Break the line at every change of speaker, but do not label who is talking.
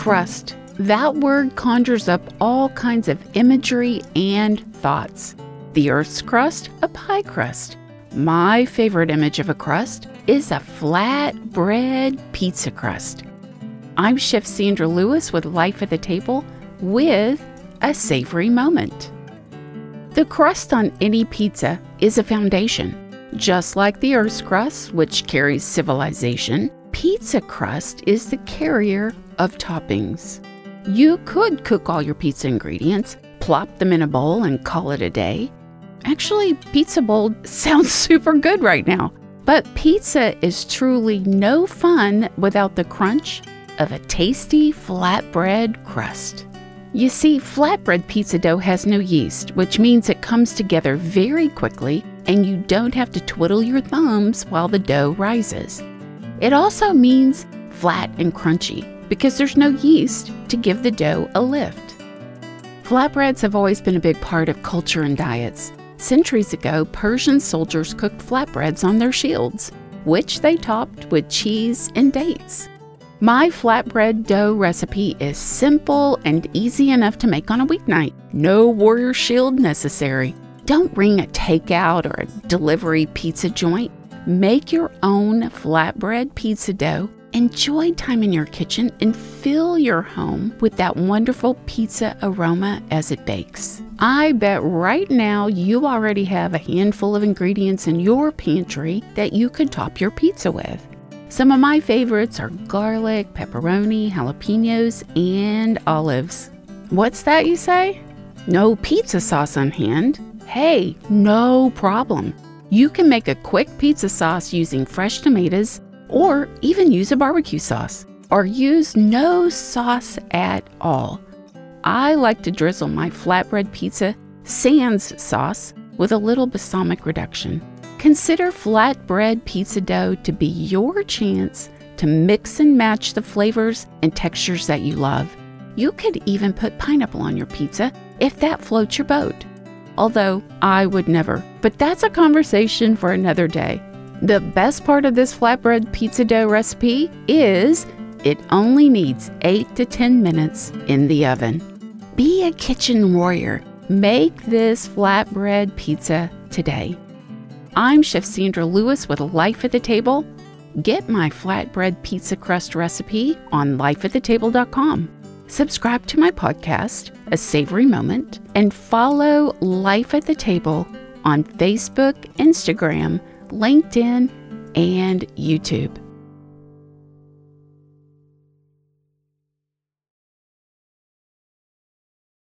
Crust. That word conjures up all kinds of imagery and thoughts. The Earth's crust, a pie crust. My favorite image of a crust is a flat bread pizza crust. I'm Chef Sandra Lewis with Life at the Table with a savory moment. The crust on any pizza is a foundation. Just like the Earth's crust, which carries civilization, pizza crust is the carrier of toppings. You could cook all your pizza ingredients, plop them in a bowl, and call it a day. Actually, pizza bowl sounds super good right now. But pizza is truly no fun without the crunch of a tasty flatbread crust. You see, flatbread pizza dough has no yeast, which means it comes together very quickly and you don't have to twiddle your thumbs while the dough rises. It also means flat and crunchy because there's no yeast to give the dough a lift. Flatbreads have always been a big part of culture and diets. Centuries ago, Persian soldiers cooked flatbreads on their shields, which they topped with cheese and dates. My flatbread dough recipe is simple and easy enough to make on a weeknight. No warrior shield necessary. Don't ring a takeout or a delivery pizza joint. Make your own flatbread pizza dough Enjoy time in your kitchen and fill your home with that wonderful pizza aroma as it bakes. I bet right now you already have a handful of ingredients in your pantry that you could top your pizza with. Some of my favorites are garlic, pepperoni, jalapenos, and olives. What's that, you say? No pizza sauce on hand? Hey, no problem. You can make a quick pizza sauce using fresh tomatoes or even use a barbecue sauce, or use no sauce at all. I like to drizzle my flatbread pizza sans sauce with a little balsamic reduction. Consider flatbread pizza dough to be your chance to mix and match the flavors and textures that you love. You could even put pineapple on your pizza if that floats your boat. Although I would never, but that's a conversation for another day. The best part of this flatbread pizza dough recipe is it only needs 8 to 10 minutes in the oven. Be a kitchen warrior. Make this flatbread pizza today. I'm Chef Sandra Lewis with Life at the Table. Get my flatbread pizza crust recipe on lifeatthetable.com. Subscribe to my podcast, A Savory Moment, and follow Life at the Table on Facebook, Instagram, LinkedIn, and YouTube.